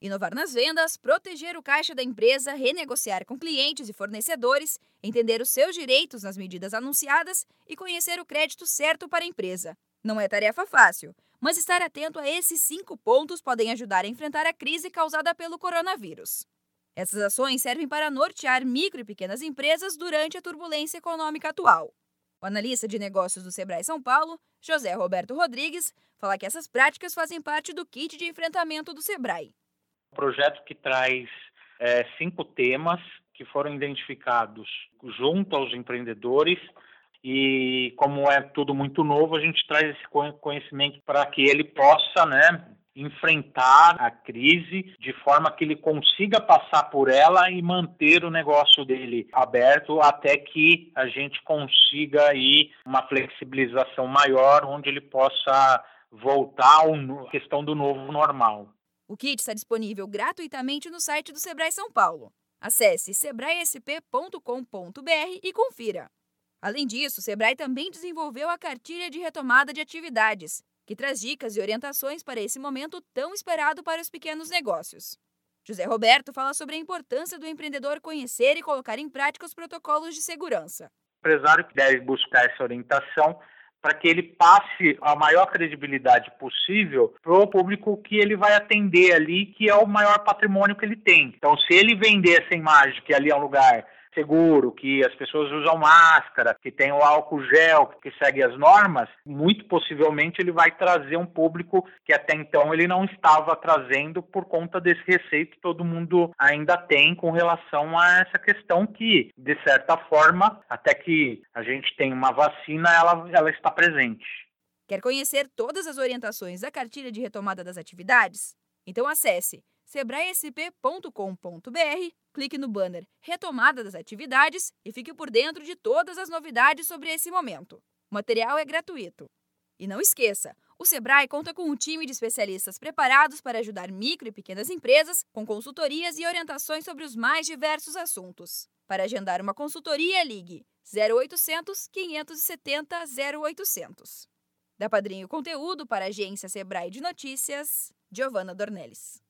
Inovar nas vendas, proteger o caixa da empresa, renegociar com clientes e fornecedores, entender os seus direitos nas medidas anunciadas e conhecer o crédito certo para a empresa. Não é tarefa fácil, mas estar atento a esses cinco pontos podem ajudar a enfrentar a crise causada pelo coronavírus. Essas ações servem para nortear micro e pequenas empresas durante a turbulência econômica atual. O analista de negócios do Sebrae São Paulo, José Roberto Rodrigues, fala que essas práticas fazem parte do kit de enfrentamento do Sebrae projeto que traz é, cinco temas que foram identificados junto aos empreendedores e como é tudo muito novo, a gente traz esse conhecimento para que ele possa, né, enfrentar a crise de forma que ele consiga passar por ela e manter o negócio dele aberto até que a gente consiga aí uma flexibilização maior onde ele possa voltar à questão do novo normal. O kit está disponível gratuitamente no site do Sebrae São Paulo. Acesse sebraesp.com.br e confira. Além disso, o Sebrae também desenvolveu a cartilha de retomada de atividades, que traz dicas e orientações para esse momento tão esperado para os pequenos negócios. José Roberto fala sobre a importância do empreendedor conhecer e colocar em prática os protocolos de segurança. O empresário deve buscar essa orientação para que ele passe a maior credibilidade possível para o público que ele vai atender ali, que é o maior patrimônio que ele tem. Então, se ele vender essa imagem que ali é um lugar seguro, que as pessoas usam máscara, que tem o álcool gel, que segue as normas, muito possivelmente ele vai trazer um público que até então ele não estava trazendo por conta desse receio que todo mundo ainda tem com relação a essa questão que, de certa forma, até que a gente tem uma vacina, ela, ela está presente. Quer conhecer todas as orientações da cartilha de retomada das atividades? Então acesse sebraesp.com.br, clique no banner Retomada das Atividades e fique por dentro de todas as novidades sobre esse momento. O material é gratuito. E não esqueça, o Sebrae conta com um time de especialistas preparados para ajudar micro e pequenas empresas com consultorias e orientações sobre os mais diversos assuntos. Para agendar uma consultoria, ligue 0800 570 0800. Da Padrinho Conteúdo para a agência Sebrae de Notícias, Giovana Dornelles.